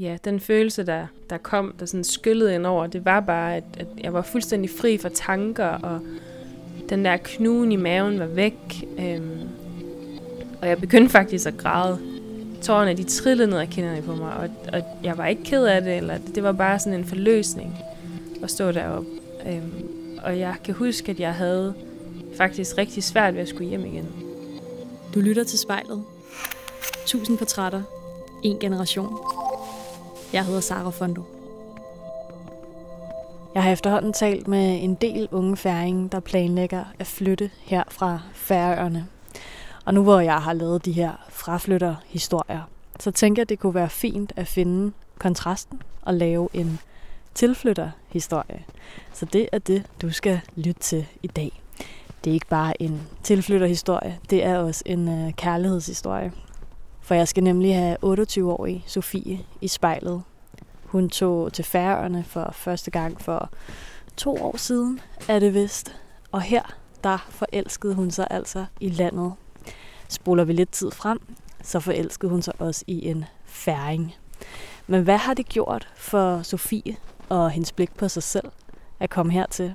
ja, den følelse, der, der kom, der sådan skyllede ind over, det var bare, at, at jeg var fuldstændig fri for tanker, og den der knugen i maven var væk. Øhm, og jeg begyndte faktisk at græde. Tårerne, de trillede ned af kinderne på mig, og, og jeg var ikke ked af det, eller det var bare sådan en forløsning at stå deroppe. Øhm, og jeg kan huske, at jeg havde faktisk rigtig svært ved at skulle hjem igen. Du lytter til spejlet. Tusind portrætter. En generation. Jeg hedder Sara Fondo. Jeg har efterhånden talt med en del unge færinger, der planlægger at flytte her fra Færøerne. Og nu hvor jeg har lavet de her fraflytterhistorier, så tænker jeg, det kunne være fint at finde kontrasten og lave en tilflytterhistorie. Så det er det, du skal lytte til i dag. Det er ikke bare en tilflytterhistorie, det er også en øh, kærlighedshistorie. For jeg skal nemlig have 28-årige Sofie i spejlet. Hun tog til Færøerne for første gang for to år siden, er det vist. Og her, der forelskede hun sig altså i landet. Spoler vi lidt tid frem, så forelskede hun sig også i en færing. Men hvad har det gjort for Sofie og hendes blik på sig selv at komme hertil?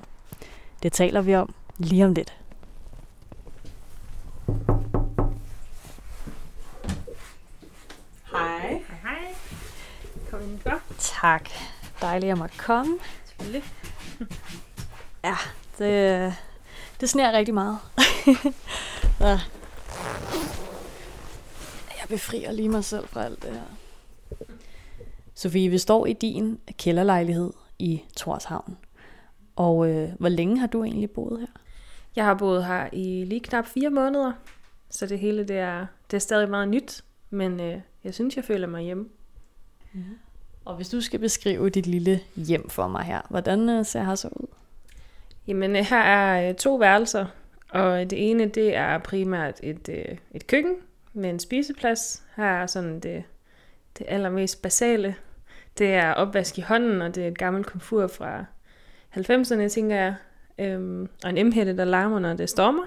Det taler vi om lige om lidt. Kom indenfor. Tak. Dejligt at måtte komme. Selvfølgelig. Ja, det, det sner rigtig meget. ja. Jeg befrier lige mig selv fra alt det her. Sofie, vi står i din kælderlejlighed i Torshavn. Og øh, hvor længe har du egentlig boet her? Jeg har boet her i lige knap fire måneder, så det hele det er, det er stadig meget nyt, men øh, jeg synes, jeg føler mig hjemme. Ja. Og hvis du skal beskrive dit lille hjem for mig her, hvordan øh, ser her så ud? Jamen, øh, her er øh, to værelser, og det ene, det er primært et, et køkken med en spiseplads. Her er sådan det, det allermest basale. Det er opvask i hånden, og det er et gammelt komfur fra 90'erne, tænker jeg. Øhm, og en emhætte, der larmer, når det stormer.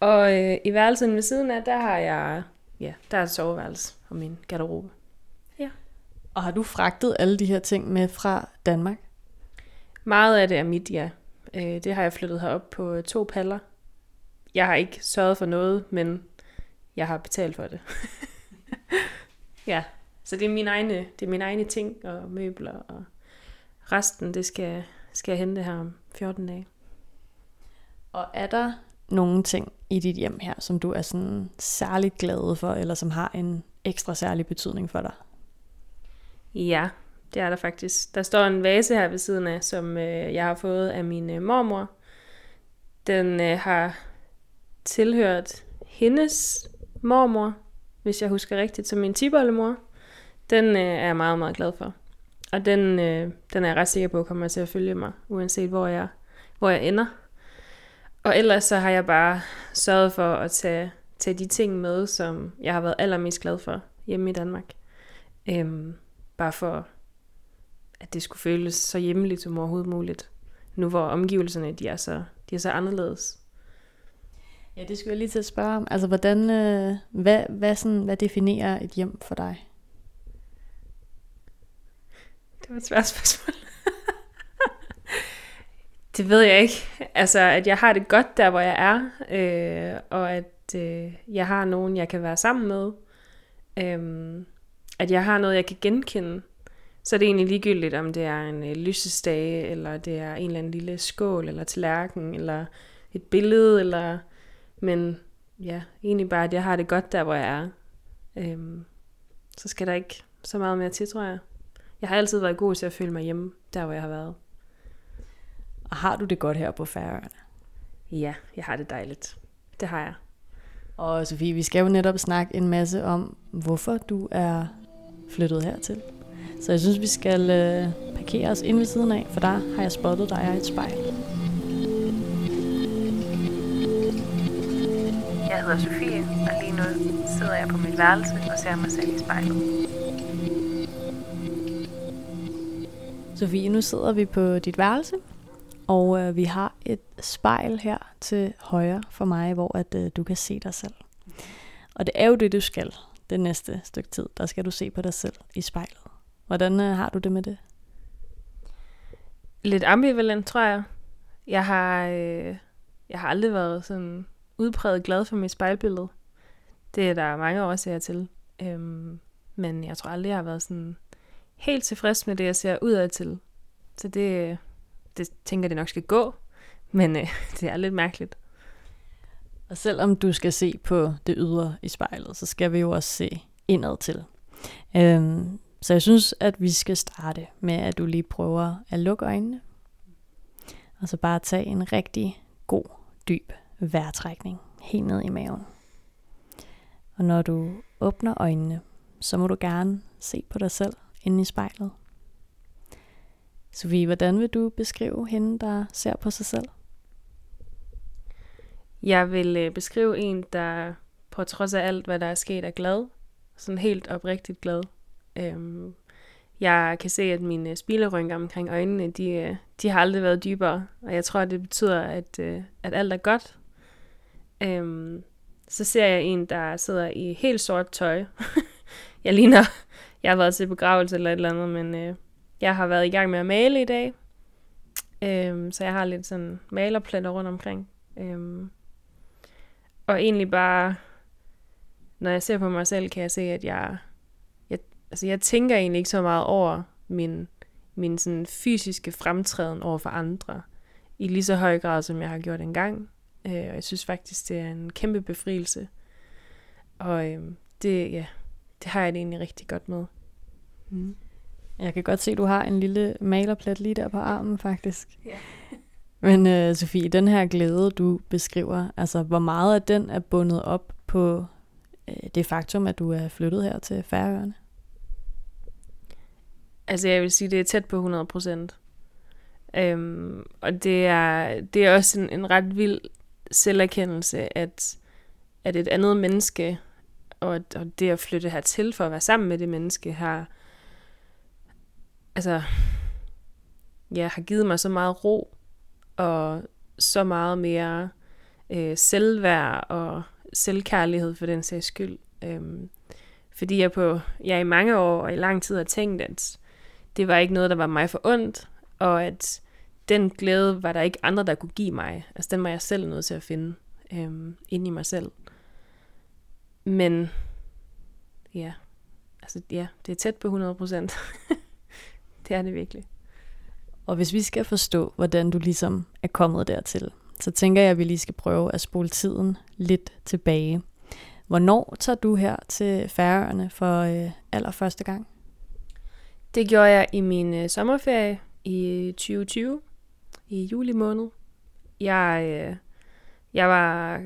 Og øh, i værelsen ved siden af, der har jeg, ja, der er et soveværelse og min garderobe. Og har du fragtet alle de her ting med fra Danmark? Meget af det er mit, ja. Øh, det har jeg flyttet herop på øh, to paller. Jeg har ikke sørget for noget, men jeg har betalt for det. ja, så det er mine egne, det er mine egne ting og møbler, og resten, det skal, skal jeg hente her om 14 dage. Og er der nogle ting i dit hjem her, som du er sådan særligt glad for, eller som har en ekstra særlig betydning for dig? Ja, det er der faktisk. Der står en vase her ved siden af, som øh, jeg har fået af min øh, mormor. Den øh, har tilhørt hendes mormor, hvis jeg husker rigtigt, som min tibollemor. Den øh, er jeg meget, meget glad for. Og den, øh, den er jeg ret sikker på kommer til at følge mig, uanset hvor jeg, hvor jeg ender. Og ellers så har jeg bare sørget for at tage, tage de ting med, som jeg har været allermest glad for hjemme i Danmark. Øhm, bare for, at det skulle føles så hjemmeligt som overhovedet muligt. Nu hvor omgivelserne de er, så, de er så anderledes. Ja, det skulle jeg lige til at spørge om. Altså, hvordan, øh, hvad, hvad, sådan, hvad definerer et hjem for dig? Det var et svært spørgsmål. det ved jeg ikke. Altså, at jeg har det godt der, hvor jeg er, øh, og at øh, jeg har nogen, jeg kan være sammen med. Øh, at jeg har noget, jeg kan genkende. Så er det egentlig ligegyldigt, om det er en øh, lysestage, eller det er en eller anden lille skål, eller tallerken, eller et billede, eller... Men ja, egentlig bare, at jeg har det godt der, hvor jeg er. Øh, så skal der ikke så meget mere til, tror jeg. Jeg har altid været god til at føle mig hjemme, der hvor jeg har været. Og har du det godt her på Færøerne? Ja, jeg har det dejligt. Det har jeg. Og Sofie, vi skal jo netop snakke en masse om, hvorfor du er flyttet hertil. Så jeg synes, vi skal øh, parkere os ind ved siden af, for der har jeg spottet dig i et spejl. Jeg hedder Sofie, og lige nu sidder jeg på mit værelse og ser mig selv i spejlet. Sofie, nu sidder vi på dit værelse, og øh, vi har et spejl her til højre for mig, hvor at øh, du kan se dig selv. Og det er jo det, du skal det næste stykke tid. Der skal du se på dig selv i spejlet. Hvordan øh, har du det med det? Lidt ambivalent, tror jeg. Jeg har, øh, jeg har aldrig været sådan udpræget glad for mit spejlbillede. Det er der mange årsager til. Øhm, men jeg tror aldrig, jeg har været sådan helt tilfreds med det, jeg ser udad til. Så det, øh, det tænker det nok skal gå. Men øh, det er lidt mærkeligt. Og selvom du skal se på det ydre i spejlet, så skal vi jo også se indad til. Øhm, så jeg synes, at vi skal starte med, at du lige prøver at lukke øjnene. Og så bare tage en rigtig god, dyb vejrtrækning helt ned i maven. Og når du åbner øjnene, så må du gerne se på dig selv inde i spejlet. Sofie, hvordan vil du beskrive hende, der ser på sig selv? Jeg vil øh, beskrive en, der på trods af alt, hvad der er sket, er glad. Sådan helt oprigtigt glad. Øhm, jeg kan se, at mine spilerynker omkring øjnene, de, øh, de har aldrig været dybere. Og jeg tror, det betyder, at, øh, at alt er godt. Øhm, så ser jeg en, der sidder i helt sort tøj. jeg ligner, jeg har været til begravelse eller et eller andet, men øh, jeg har været i gang med at male i dag. Øhm, så jeg har lidt sådan malerpletter rundt omkring. Øhm, og egentlig bare, når jeg ser på mig selv, kan jeg se, at jeg, jeg, altså jeg tænker egentlig ikke så meget over min, min sådan fysiske fremtræden over for andre, i lige så høj grad, som jeg har gjort engang. Øh, og jeg synes faktisk, det er en kæmpe befrielse. Og øh, det, ja, det har jeg det egentlig rigtig godt med. Mm. Jeg kan godt se, at du har en lille malerplet lige der på armen, faktisk. Ja. Men øh, Sofie, den her glæde, du beskriver, altså hvor meget af den er bundet op på øh, det faktum, at du er flyttet her til Færøerne? Altså jeg vil sige, det er tæt på 100 procent. Øhm, og det er, det er også en, en ret vild selverkendelse, at, at et andet menneske, og, og det at flytte hertil for at være sammen med det menneske, har, altså, ja, har givet mig så meget ro, og så meget mere øh, selvværd og selvkærlighed for den sags skyld. Øhm, fordi jeg på jeg i mange år og i lang tid har tænkt, at det var ikke noget, der var mig for ondt, og at den glæde var der ikke andre, der kunne give mig. Altså den var jeg selv nødt til at finde øhm, inde i mig selv. Men ja, altså ja, det er tæt på 100 procent. det er det virkelig. Og hvis vi skal forstå, hvordan du ligesom er kommet dertil, så tænker jeg, at vi lige skal prøve at spole tiden lidt tilbage. Hvornår tager du her til Færøerne for øh, allerførste gang? Det gjorde jeg i min øh, sommerferie i øh, 2020, i juli måned. Jeg, øh, jeg var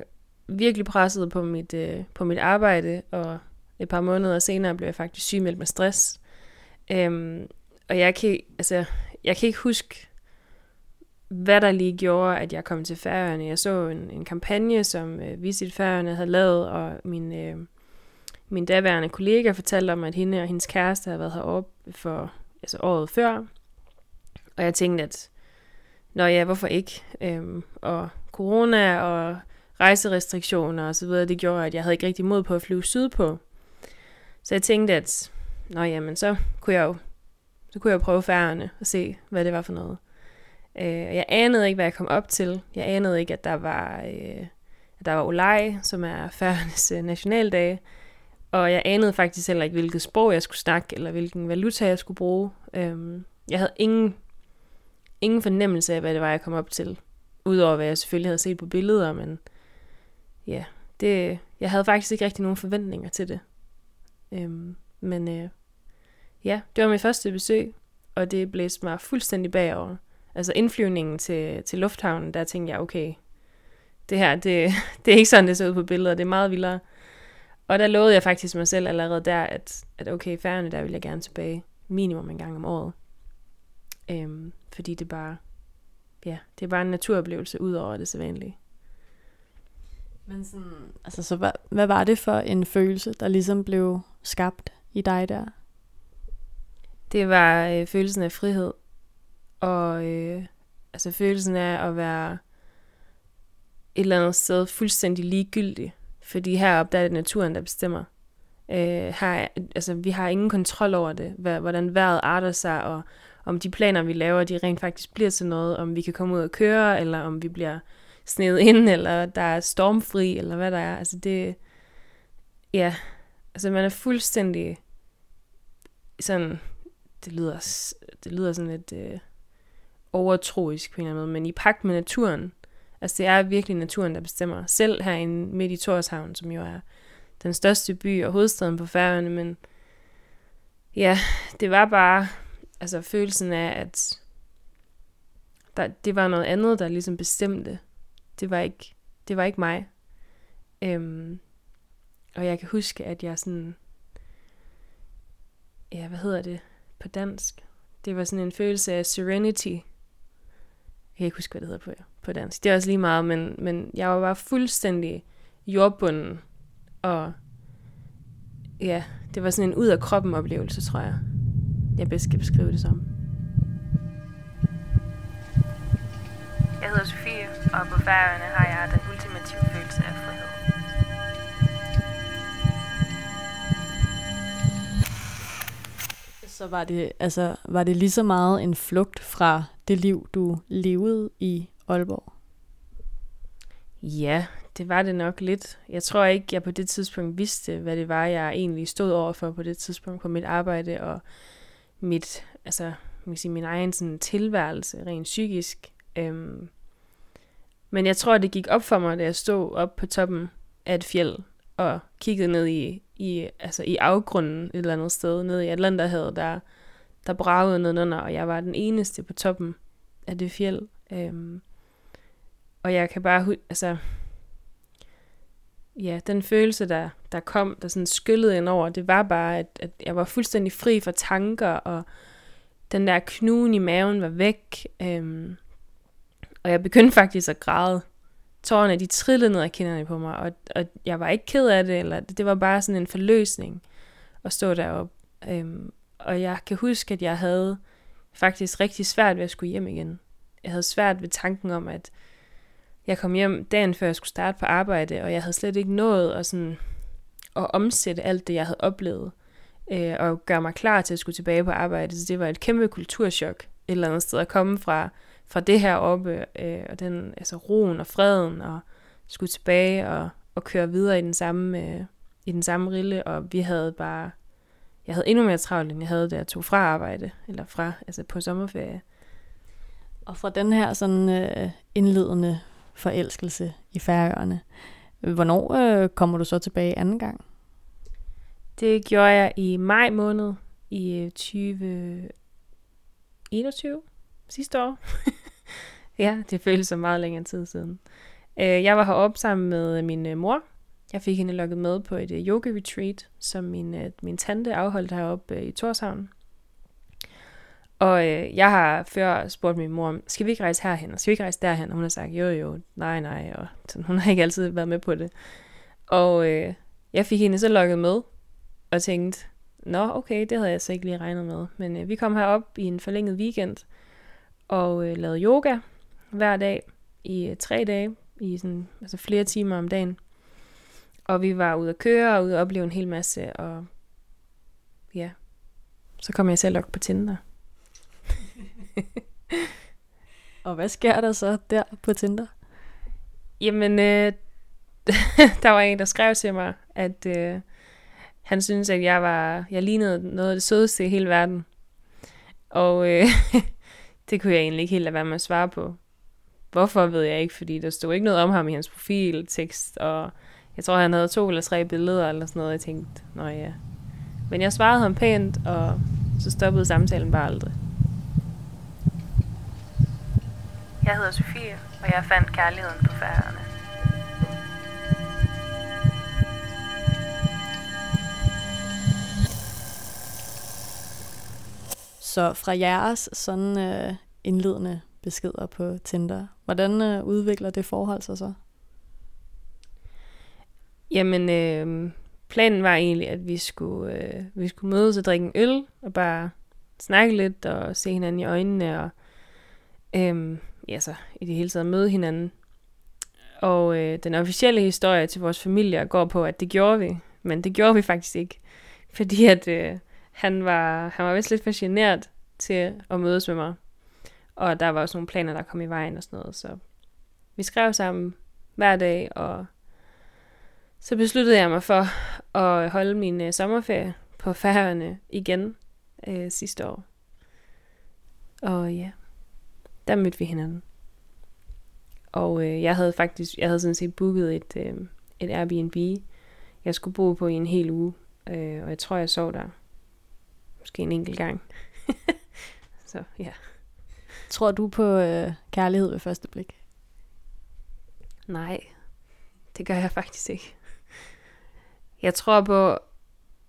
virkelig presset på mit, øh, på mit arbejde, og et par måneder senere blev jeg faktisk sygemeldt med stress. Øhm, og jeg kan, altså, jeg kan ikke huske, hvad der lige gjorde, at jeg kom til Færøerne. Jeg så en, en kampagne, som øh, Visit Færøerne havde lavet, og min, øh, min daværende kollega fortalte om, at hende og hendes kæreste havde været heroppe for altså året før. Og jeg tænkte, at nå ja, hvorfor ikke? Øhm, og corona og rejserestriktioner og så videre, det gjorde, at jeg havde ikke rigtig mod på at flyve sydpå. Så jeg tænkte, at nå jamen, så kunne jeg jo så kunne jeg prøve færgerne og se, hvad det var for noget. Øh, jeg anede ikke, hvad jeg kom op til. Jeg anede ikke, at der var, øh, at der var Olaj, som er færgernes øh, nationaldag. Og jeg anede faktisk heller ikke, hvilket sprog jeg skulle snakke, eller hvilken valuta jeg skulle bruge. Øh, jeg havde ingen, ingen fornemmelse af, hvad det var, jeg kom op til. Udover hvad jeg selvfølgelig havde set på billeder, men ja, det, jeg havde faktisk ikke rigtig nogen forventninger til det. Øh, men øh, Ja, det var mit første besøg, og det blæste mig fuldstændig bagover. Altså indflyvningen til, til lufthavnen, der tænkte jeg, okay, det her, det, det er ikke sådan, det ser ud på billeder, det er meget vildere. Og der lovede jeg faktisk mig selv allerede der, at, at okay, færgerne, der vil jeg gerne tilbage minimum en gang om året. Øhm, fordi det bare, ja, det er bare en naturoplevelse ud over det sædvanlige. Men sådan, altså så hvad, hvad var det for en følelse, der ligesom blev skabt i dig der? Det var øh, følelsen af frihed. Og øh, altså følelsen af at være et eller andet sted fuldstændig ligegyldig. Fordi heroppe, der er det naturen, der bestemmer. øh, her, altså, vi har ingen kontrol over det, hvad, hvordan vejret arter sig, og om de planer, vi laver, de rent faktisk bliver til noget, om vi kan komme ud og køre, eller om vi bliver snedet ind, eller der er stormfri, eller hvad der er. Altså det, ja, altså man er fuldstændig sådan, det lyder, det lyder sådan lidt øh, overtroisk på en eller anden måde, men i pagt med naturen. Altså det er virkelig naturen, der bestemmer. Selv herinde midt i Torshavn, som jo er den største by og hovedstaden på Færøerne, men ja, det var bare altså følelsen af, at der, det var noget andet, der ligesom bestemte. Det var ikke, det var ikke mig. Øhm, og jeg kan huske, at jeg sådan, ja, hvad hedder det på dansk? Det var sådan en følelse af serenity. Jeg kan ikke huske, hvad det hedder på, på dansk. Det er også lige meget, men, men jeg var bare fuldstændig jordbunden. Og ja, det var sådan en ud af kroppen oplevelse, tror jeg. Jeg bedst kan beskrive det som. Jeg hedder Sofie, og på færøerne har jeg den ultimative følelse af frihed. Så var det, altså, var det lige så meget en flugt fra det liv, du levede i Aalborg? Ja, det var det nok lidt. Jeg tror ikke, jeg på det tidspunkt vidste, hvad det var, jeg egentlig stod over for på det tidspunkt på mit arbejde og mit, altså, man kan sige, min egen sådan, tilværelse rent psykisk. Øhm, men jeg tror, det gik op for mig, da jeg stod op på toppen af et fjeld og kiggede ned i, i, altså i afgrunden et eller andet sted, ned i Atlanterhavet, der, der bragede nedenunder, og jeg var den eneste på toppen af det fjeld. Øhm, og jeg kan bare, altså, ja, den følelse, der, der kom, der sådan skyllede ind over, det var bare, at, at jeg var fuldstændig fri for tanker, og den der knugen i maven var væk. Øhm, og jeg begyndte faktisk at græde. Tårerne, de trillede ned af kinderne på mig, og, og jeg var ikke ked af det, eller det var bare sådan en forløsning at stå deroppe. Øhm, og jeg kan huske, at jeg havde faktisk rigtig svært ved at skulle hjem igen. Jeg havde svært ved tanken om, at jeg kom hjem dagen før jeg skulle starte på arbejde, og jeg havde slet ikke nået at, sådan, at omsætte alt det, jeg havde oplevet, øh, og gøre mig klar til at skulle tilbage på arbejde. Så det var et kæmpe kulturschok et eller andet sted at komme fra, fra det her oppe, øh, og den, altså roen og freden, og skulle tilbage og, og køre videre i den samme, øh, i den samme rille, og vi havde bare, jeg havde endnu mere travlt, end jeg havde, da jeg tog fra arbejde, eller fra, altså på sommerferie. Og fra den her sådan øh, indledende forelskelse i Færøerne. Hvornår øh, kommer du så tilbage anden gang? Det gjorde jeg i maj måned i 2021 øh, sidste år. ja, det føles som meget længere tid siden. Øh, jeg var heroppe sammen med min øh, mor. Jeg fik hende lukket med på et øh, yoga retreat, som min, min tante afholdt heroppe i Torshavn. Og øh, jeg har før spurgt min mor, skal vi ikke rejse herhen, og skal vi ikke rejse derhen? Og hun har sagt, jo jo, nej nej, og sådan, hun har ikke altid været med på det. Og øh, jeg fik hende så lukket med, og tænkte, nå okay, det havde jeg så ikke lige regnet med. Men øh, vi kom herop i en forlænget weekend, og øh, lavede yoga hver dag i øh, tre dage, i sådan, altså flere timer om dagen. Og vi var ude at køre og ude at opleve en hel masse, og ja, så kom jeg selv op på Tinder. og hvad sker der så der på Tinder? Jamen, øh, der var en, der skrev til mig, at øh, han synes, at jeg var, jeg lignede noget af det sødeste i hele verden. Og øh, det kunne jeg egentlig ikke helt lade være med at svare på. Hvorfor ved jeg ikke, fordi der stod ikke noget om ham i hans profiltekst, og jeg tror, han havde to eller tre billeder eller sådan noget, jeg tænkte, nå ja. Men jeg svarede ham pænt, og så stoppede samtalen bare aldrig. Jeg hedder Sofie, og jeg fandt kærligheden på færgerne. Så fra jeres sådan øh, indledende beskeder på Tinder, hvordan øh, udvikler det forhold sig så? Jamen, øh, planen var egentlig, at vi skulle, øh, vi skulle mødes og drikke en øl, og bare snakke lidt og se hinanden i øjnene, og øh, ja, så i det hele taget møde hinanden. Og øh, den officielle historie til vores familie går på, at det gjorde vi. Men det gjorde vi faktisk ikke, fordi at øh, han var, han var vist lidt fascineret til at mødes med mig. Og der var også nogle planer, der kom i vejen og sådan noget, så vi skrev sammen hver dag, og så besluttede jeg mig for at holde min øh, sommerferie på færgerne igen øh, sidste år. Og ja, der mødte vi hinanden. Og øh, jeg havde faktisk, jeg havde sådan set booket et, øh, et Airbnb, jeg skulle bo på i en hel uge. Øh, og jeg tror, jeg sov der måske en enkelt gang. så ja. Tror du på øh, kærlighed ved første blik? Nej, det gør jeg faktisk ikke. Jeg tror på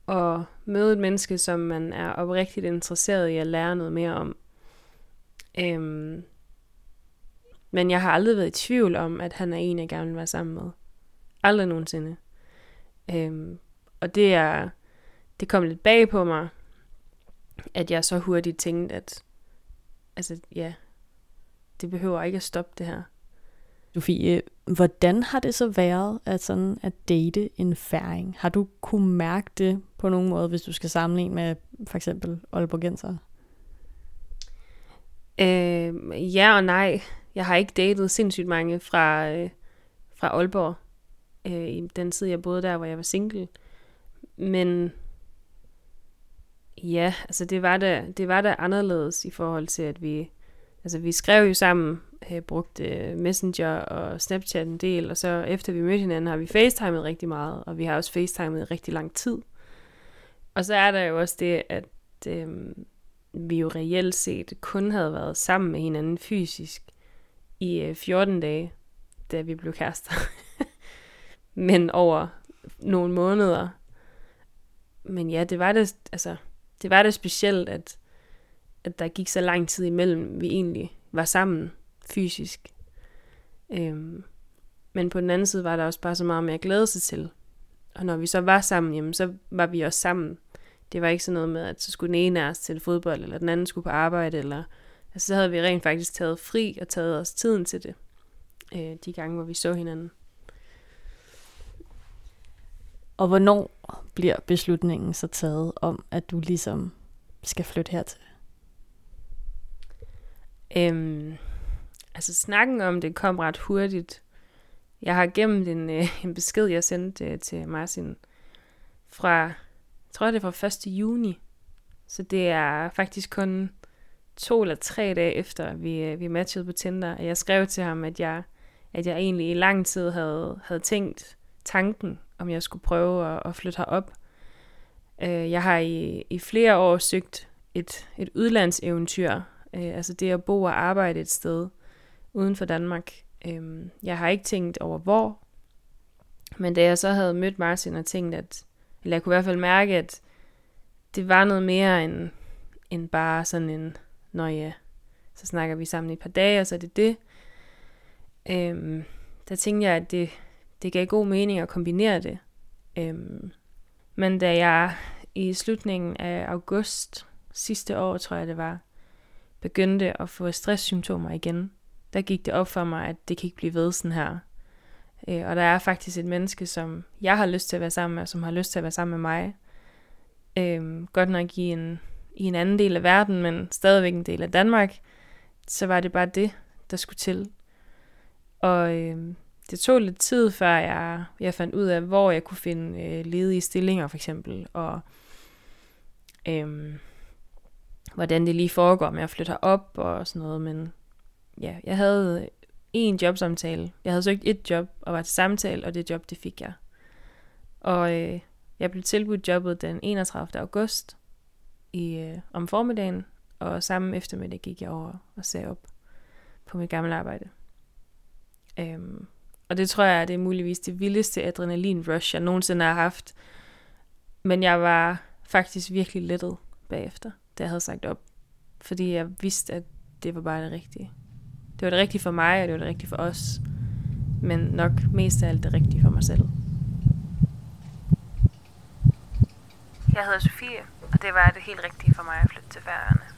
at møde et menneske, som man er oprigtigt interesseret i at lære noget mere om. Øhm, men jeg har aldrig været i tvivl om, at han er en, jeg gerne vil være sammen med. Aldrig nogensinde. Øhm, og det er, det kom lidt bag på mig, at jeg så hurtigt tænkte, at altså ja, det behøver ikke at stoppe det her. Sofie, hvordan har det så været at, sådan at date en færing? Har du kunne mærke det på nogen måde, hvis du skal sammenligne med for eksempel Aalborgenser? Øh, ja og nej. Jeg har ikke datet sindssygt mange fra, øh, fra Aalborg. Øh, I den tid, jeg boede der, hvor jeg var single. Men ja, altså det var da, det var da anderledes i forhold til, at vi, altså vi skrev jo sammen, øh, brugte øh, Messenger og Snapchat en del, og så efter vi mødte hinanden, har vi facetimet rigtig meget, og vi har også facetimet rigtig lang tid. Og så er der jo også det, at øh, vi jo reelt set kun havde været sammen med hinanden fysisk i øh, 14 dage, da vi blev kærester. Men over nogle måneder. Men ja, det var det, altså, det var det specielt, at, at der gik så lang tid imellem, vi egentlig var sammen fysisk. Øhm, men på den anden side var der også bare så meget mere glæde sig til. Og når vi så var sammen, jamen, så var vi også sammen. Det var ikke sådan noget med, at så skulle den ene af os til fodbold, eller den anden skulle på arbejde, eller altså, så havde vi rent faktisk taget fri og taget os tiden til det, øh, de gange, hvor vi så hinanden. Og hvornår bliver beslutningen så taget om, at du ligesom skal flytte hertil? Øhm, altså snakken om det kom ret hurtigt. Jeg har gemt en, øh, en besked, jeg sendte øh, til Martin fra, jeg tror det er fra 1. juni. Så det er faktisk kun to eller tre dage efter, vi, øh, vi matchede på Tinder, Og jeg skrev til ham, at jeg, at jeg egentlig i lang tid havde, havde tænkt tanken, om jeg skulle prøve at, at flytte herop. Øh, jeg har i, i flere år søgt et, et udlandseventyr, øh, altså det at bo og arbejde et sted uden for Danmark. Øh, jeg har ikke tænkt over hvor, men da jeg så havde mødt Martin og tænkt, at, eller jeg kunne i hvert fald mærke, at det var noget mere end, end bare sådan en, når ja, så snakker vi sammen i et par dage, og så er det det. Øhm, der tænkte jeg, at det, det gav god mening at kombinere det. Øhm, men da jeg i slutningen af august sidste år, tror jeg det var, begyndte at få stresssymptomer igen, der gik det op for mig, at det kan ikke blive ved sådan her. Øh, og der er faktisk et menneske, som jeg har lyst til at være sammen med, som har lyst til at være sammen med mig. Øh, godt nok i en, i en anden del af verden, men stadigvæk en del af Danmark, så var det bare det, der skulle til. Og øh, det tog lidt tid, før jeg, jeg fandt ud af, hvor jeg kunne finde øh, ledige stillinger, for eksempel, og øhm, hvordan det lige foregår med at flytte op og sådan noget, men ja, jeg havde en jobsamtale. Jeg havde søgt et job og var til samtale, og det job, det fik jeg. Og øh, jeg blev tilbudt jobbet den 31. august i, øh, om formiddagen, og samme eftermiddag gik jeg over og sagde op på mit gamle arbejde. Øhm, og det tror jeg, det er muligvis det vildeste adrenalin-rush, jeg nogensinde har haft. Men jeg var faktisk virkelig lettet bagefter, da jeg havde sagt op. Fordi jeg vidste, at det var bare det rigtige. Det var det rigtige for mig, og det var det rigtige for os. Men nok mest af alt det rigtige for mig selv. Jeg hedder Sofie, og det var det helt rigtige for mig at flytte til Færøerne.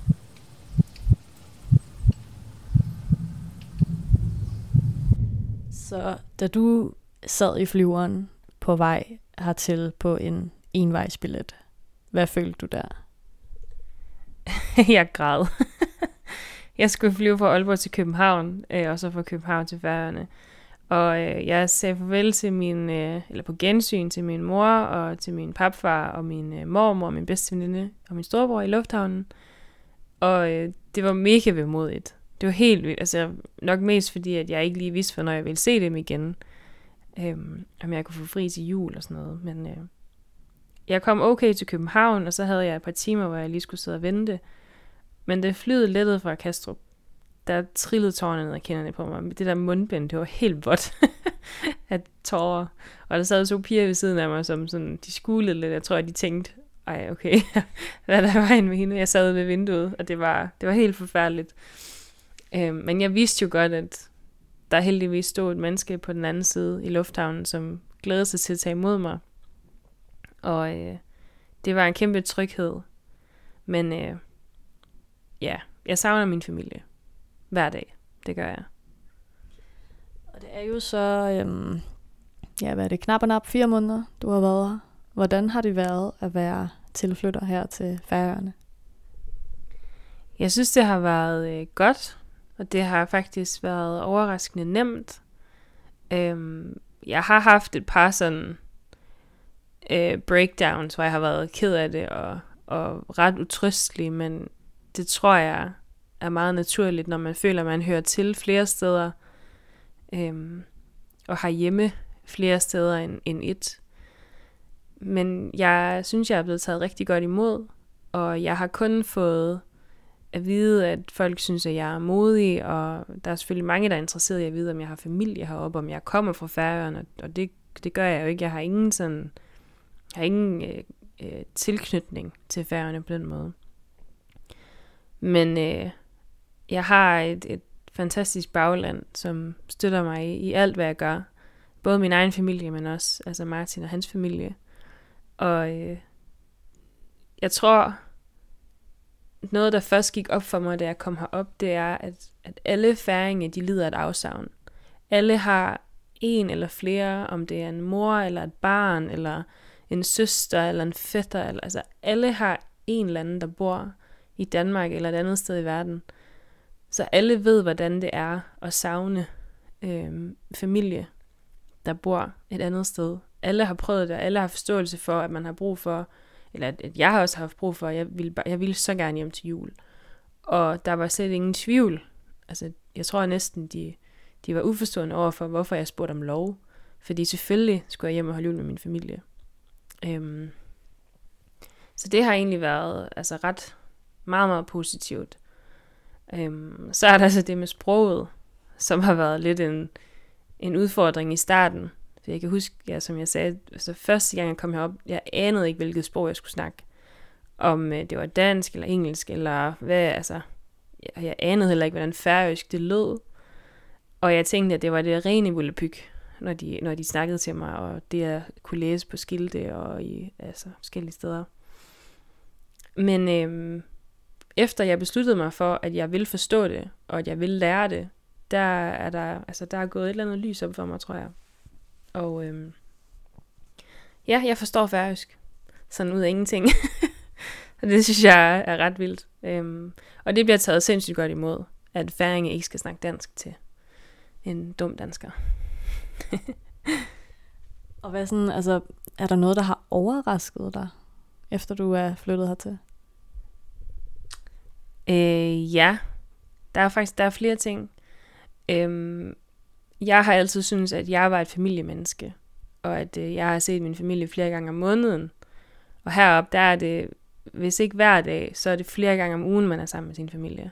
Så da du sad i flyveren på vej hertil på en envejsbillet. Hvad følte du der? jeg græd. jeg skulle flyve fra Aalborg til København, øh, og så fra København til Færøerne. Og øh, jeg sagde farvel til min, øh, eller på gensyn til min mor, og til min papfar, og min øh, mormor, og min bedste veninde, og min storebror i lufthavnen. Og øh, det var mega vemodigt. Det var helt vildt. Altså nok mest fordi, at jeg ikke lige vidste, hvornår jeg ville se dem igen. Øhm, om jeg kunne få fri til jul og sådan noget. Men øh, jeg kom okay til København, og så havde jeg et par timer, hvor jeg lige skulle sidde og vente. Men det flyet lettede fra Kastrup, der trillede tårerne ned af kinderne på mig. Det der mundbind, det var helt vådt af tårer. Og der sad to piger ved siden af mig, som sådan, de skulede lidt. Jeg tror, at de tænkte, ej, okay, hvad der var med hende? Jeg sad ved vinduet, og det var, det var helt forfærdeligt. Øhm, men jeg vidste jo godt, at der heldigvis stod et menneske på den anden side i lufthavnen, som glædede sig til at tage imod mig. Og øh, det var en kæmpe tryghed. Men øh, ja, jeg savner min familie. Hver dag. Det gør jeg. Og det er jo så, øhm, ja, hvad er det, knap og nap fire måneder, du har været her. Hvordan har det været at være tilflytter her til Færøerne? Jeg synes, det har været øh, godt, og det har faktisk været overraskende nemt. Øhm, jeg har haft et par sådan øh, breakdowns, hvor jeg har været ked af det og, og ret utrystelig, men det tror jeg er meget naturligt, når man føler, at man hører til flere steder øhm, og har hjemme flere steder end, end et. Men jeg synes, jeg er blevet taget rigtig godt imod, og jeg har kun fået at vide, at folk synes, at jeg er modig, og der er selvfølgelig mange, der er interesseret i at vide, om jeg har familie heroppe, om jeg kommer fra Færøerne, og det, det gør jeg jo ikke. Jeg har ingen sådan, har ingen øh, øh, tilknytning til Færøerne på den måde. Men øh, jeg har et, et fantastisk bagland, som støtter mig i, i alt, hvad jeg gør. Både min egen familie, men også altså Martin og hans familie. Og øh, jeg tror, noget, der først gik op for mig, da jeg kom herop, det er, at, at alle færinge, de lider et afsavn. Alle har en eller flere, om det er en mor, eller et barn, eller en søster, eller en fætter. Eller, altså, alle har en eller anden, der bor i Danmark, eller et andet sted i verden. Så alle ved, hvordan det er at savne øh, familie, der bor et andet sted. Alle har prøvet det, og alle har forståelse for, at man har brug for eller at, jeg har også haft brug for, at jeg ville, jeg ville så gerne hjem til jul. Og der var slet ingen tvivl. Altså, jeg tror næsten, de, de var uforstående over for, hvorfor jeg spurgte om lov. Fordi selvfølgelig skulle jeg hjem og holde jul med min familie. Øhm, så det har egentlig været altså ret meget, meget positivt. Øhm, så er der altså det med sproget, som har været lidt en, en udfordring i starten. Så jeg kan huske, ja, som jeg sagde, altså første gang jeg kom herop, jeg anede ikke, hvilket sprog jeg skulle snakke. Om øh, det var dansk eller engelsk, eller hvad, altså, jeg, jeg anede heller ikke, hvordan færøsk det lød. Og jeg tænkte, at det var det rene vullepyg, når de, når de snakkede til mig, og det jeg kunne læse på skilte og i altså, forskellige steder. Men øh, efter jeg besluttede mig for, at jeg ville forstå det, og at jeg ville lære det, der er der, altså, der er gået et eller andet lys op for mig, tror jeg. Og øhm, ja, jeg forstår færøsk. Sådan ud af ingenting. og det synes jeg er ret vildt. Øhm, og det bliver taget sindssygt godt imod, at færinge ikke skal snakke dansk til en dum dansker. og hvad sådan, altså, er der noget, der har overrasket dig, efter du er flyttet hertil? Øh, ja, der er faktisk der er flere ting. Øhm, jeg har altid syntes, at jeg var et familiemenneske, og at øh, jeg har set min familie flere gange om måneden. Og heroppe, der er det, hvis ikke hver dag, så er det flere gange om ugen, man er sammen med sin familie.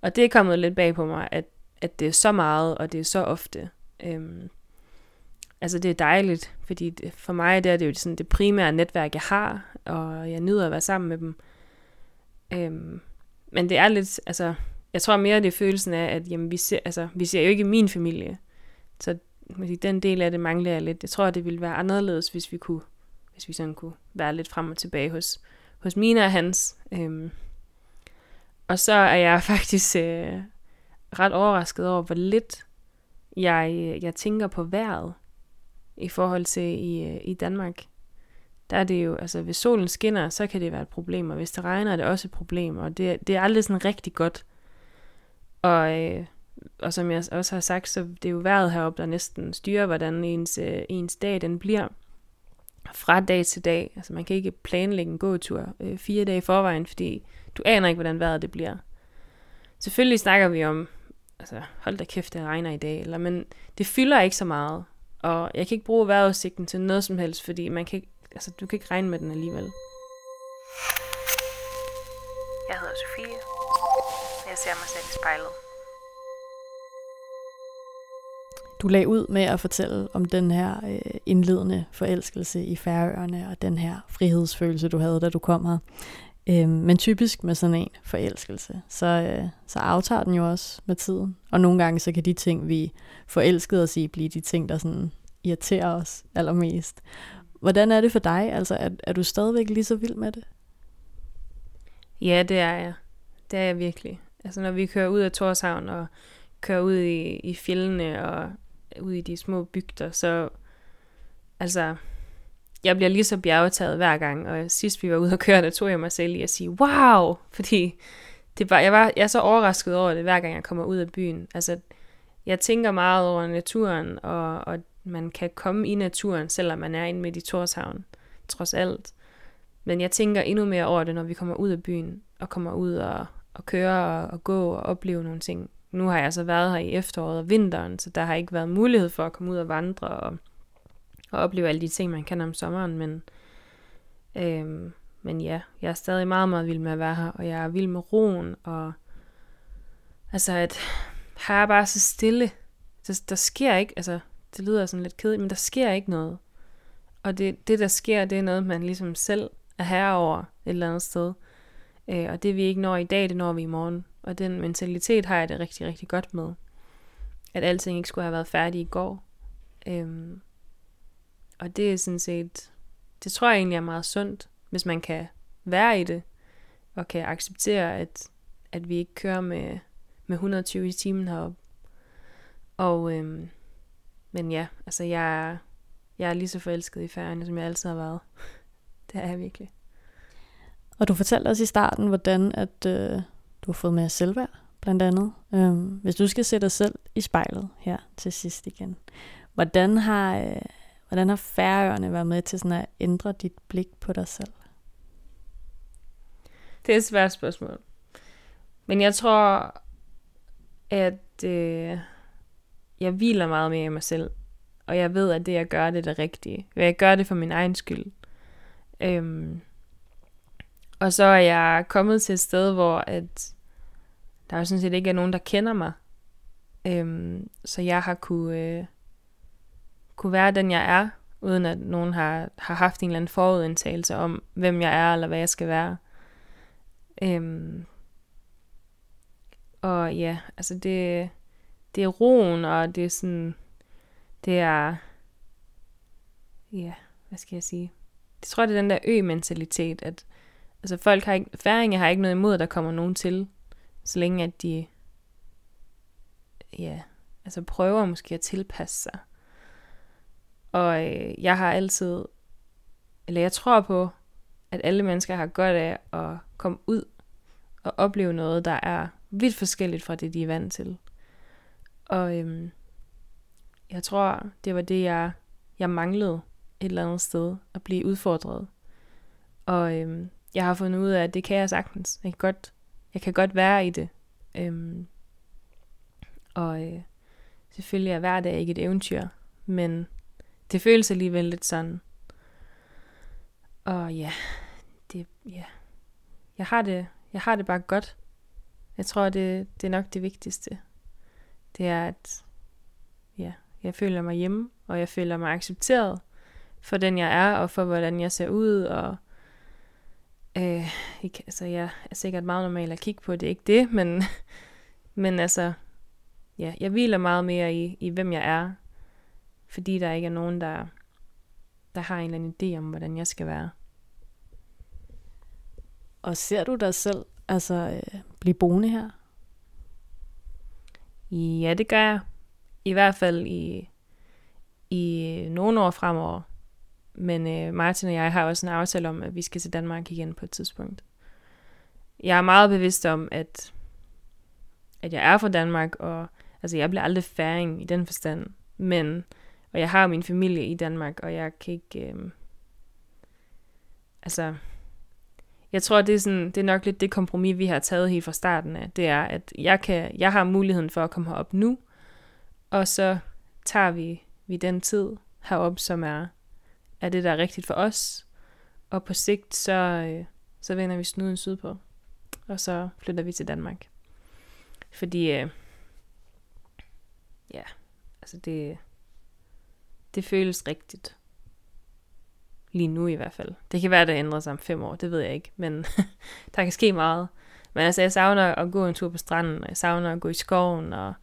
Og det er kommet lidt bag på mig, at, at det er så meget, og det er så ofte. Øhm, altså det er dejligt, fordi det, for mig der er det jo sådan det primære netværk, jeg har, og jeg nyder at være sammen med dem. Øhm, men det er lidt, altså, jeg tror mere, det er følelsen af, at jamen, vi, ser, altså, vi ser jo ikke min familie. Så den del af det mangler jeg lidt. Jeg tror, det ville være anderledes, hvis vi kunne, hvis vi sådan kunne være lidt frem og tilbage hos, hos Mina og hans. Øhm. Og så er jeg faktisk øh, ret overrasket over, hvor lidt jeg, øh, jeg tænker på vejret. i forhold til i, øh, i Danmark. Der er det jo, altså hvis solen skinner, så kan det være et problem, og hvis det regner, er det også et problem, og det, det er aldrig sådan rigtig godt. Og, øh, og som jeg også har sagt, så det er jo vejret heroppe, der næsten styrer, hvordan ens, øh, ens dag den bliver fra dag til dag. Altså man kan ikke planlægge en gåtur øh, fire dage i forvejen, fordi du aner ikke, hvordan vejret det bliver. Selvfølgelig snakker vi om, altså hold da kæft, det regner i dag, eller, men det fylder ikke så meget. Og jeg kan ikke bruge vejrudsigten til noget som helst, fordi man kan ikke, altså, du kan ikke regne med den alligevel. Jeg hedder Sofie. Jeg ser mig selv i spejlet. Du lagde ud med at fortælle om den her øh, indledende forelskelse i Færøerne, og den her frihedsfølelse, du havde, da du kom her. Øh, men typisk med sådan en forelskelse, så, øh, så aftager den jo også med tiden. Og nogle gange så kan de ting, vi forelskede os i, blive de ting, der sådan irriterer os allermest. Hvordan er det for dig? Altså, er, er du stadigvæk lige så vild med det? Ja, det er jeg. Det er jeg virkelig. Altså, når vi kører ud af Torshavn og kører ud i, i fjellene og ude i de små bygder, så altså, jeg bliver lige så bjergetaget hver gang, og sidst vi var ude og køre, der tog jeg mig selv i at sige, wow, fordi det var, jeg, var, jeg er så overrasket over det, hver gang jeg kommer ud af byen. Altså, jeg tænker meget over naturen, og, og man kan komme i naturen, selvom man er inde midt i Torshavn, trods alt. Men jeg tænker endnu mere over det, når vi kommer ud af byen, og kommer ud og, og køre og, og gå og opleve nogle ting. Nu har jeg så været her i efteråret og vinteren, så der har ikke været mulighed for at komme ud og vandre og, og opleve alle de ting, man kan om sommeren. Men, øhm, men ja, jeg er stadig meget, meget vild med at være her, og jeg er vild med roen, og altså at her er bare så stille. Der, der sker ikke, altså det lyder sådan lidt kedeligt, men der sker ikke noget. Og det, det der sker, det er noget, man ligesom selv er herre over et eller andet sted. Øh, og det vi ikke når i dag, det når vi i morgen. Og den mentalitet har jeg det rigtig, rigtig godt med. At alting ikke skulle have været færdigt i går. Øhm, og det er sådan set, det tror jeg egentlig er meget sundt, hvis man kan være i det, og kan acceptere, at, at vi ikke kører med, med 120 i timen heroppe. Og, øhm, men ja, altså jeg er, jeg er lige så forelsket i færgerne, som jeg altid har været. det er jeg virkelig. Og du fortalte os i starten, hvordan at, øh, du har fået mere selvværd, blandt andet. Øhm, hvis du skal sætte dig selv i spejlet her til sidst igen, hvordan har, øh, hvordan har færøerne været med til sådan at ændre dit blik på dig selv? Det er et svært spørgsmål. Men jeg tror, at øh, jeg hviler meget mere i mig selv. Og jeg ved, at det, jeg gør, det er det rigtige. Jeg gør det for min egen skyld. Øhm, og så er jeg kommet til et sted, hvor at der jo sådan set ikke er nogen, der kender mig. Øhm, så jeg har kunne, øh, kunne være den, jeg er, uden at nogen har, har haft en eller anden forudindtagelse om, hvem jeg er, eller hvad jeg skal være. Øhm, og ja, altså det, det er roen, og det er sådan, det er, ja, hvad skal jeg sige? Jeg tror, det er den der ø-mentalitet, at altså folk har ikke, færinger har ikke noget imod, at der kommer nogen til, så længe at de, ja, altså prøver måske at tilpasse sig. Og øh, jeg har altid, eller jeg tror på, at alle mennesker har godt af at komme ud og opleve noget, der er vidt forskelligt fra det, de er vant til. Og øhm, jeg tror, det var det, jeg, jeg manglede et eller andet sted, at blive udfordret. Og øhm, jeg har fundet ud af, at det kan jeg sagtens. Jeg kan godt, jeg kan godt være i det. Øhm, og øh, selvfølgelig er hver dag ikke et eventyr, men det føles alligevel lidt sådan. Og ja, det, ja. Jeg har det, jeg har det bare godt. Jeg tror, det, det er nok det vigtigste. Det er, at ja, jeg føler mig hjemme, og jeg føler mig accepteret for den, jeg er, og for hvordan jeg ser ud, og Øh, ikke, altså, jeg er sikkert meget normal at kigge på, det er ikke det, men, men altså, ja, jeg hviler meget mere i, i, hvem jeg er, fordi der ikke er nogen, der, der har en eller anden idé om, hvordan jeg skal være. Og ser du dig selv altså øh, blive boende her? Ja, det gør jeg. I hvert fald i, i nogle år fremover. Men øh, Martin og jeg har også en aftale om, at vi skal til Danmark igen på et tidspunkt. Jeg er meget bevidst om, at, at jeg er fra Danmark, og altså, jeg bliver aldrig færing i den forstand. Men, og jeg har min familie i Danmark, og jeg kan ikke... Øh, altså, jeg tror, det er, sådan, det er nok lidt det kompromis, vi har taget helt fra starten af. Det er, at jeg, kan, jeg har muligheden for at komme herop nu, og så tager vi, vi den tid herop, som er, er det, der er rigtigt for os. Og på sigt, så, øh, så vender vi snuden sydpå, og så flytter vi til Danmark. Fordi, øh, ja, altså det, det føles rigtigt. Lige nu i hvert fald. Det kan være, at det ændrer sig om fem år, det ved jeg ikke. Men der kan ske meget. Men altså, jeg savner at gå en tur på stranden, og jeg savner at gå i skoven, og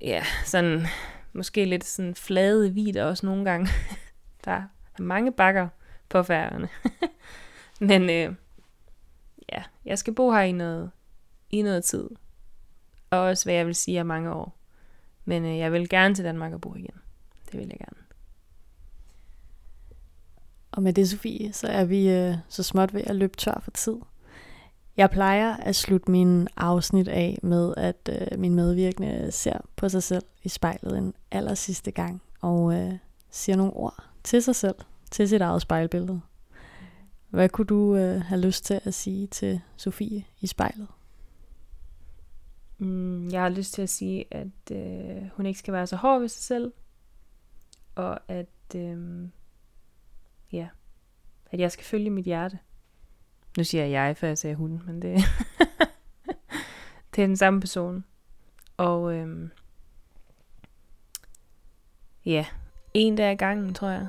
ja, sådan måske lidt sådan flade vidder også nogle gange. der er mange bakker på færgerne. Men øh, ja, jeg skal bo her i noget, i noget tid. Og også, hvad jeg vil sige, er mange år. Men øh, jeg vil gerne til Danmark og bo igen. Det vil jeg gerne. Og med det, Sofie, så er vi øh, så småt ved at løbe tør for tid. Jeg plejer at slutte min afsnit af med, at øh, min medvirkende ser på sig selv i spejlet en aller sidste gang og øh, siger nogle ord til sig selv, til sit eget spejlbillede. Hvad kunne du øh, have lyst til at sige til Sofie i spejlet? Mm, jeg har lyst til at sige, at øh, hun ikke skal være så hård ved sig selv, og at øh, ja, at jeg skal følge mit hjerte. Nu siger jeg jeg, for jeg sagde hun, men det, det er den samme person. Og øh, ja, en dag ad gangen, tror jeg.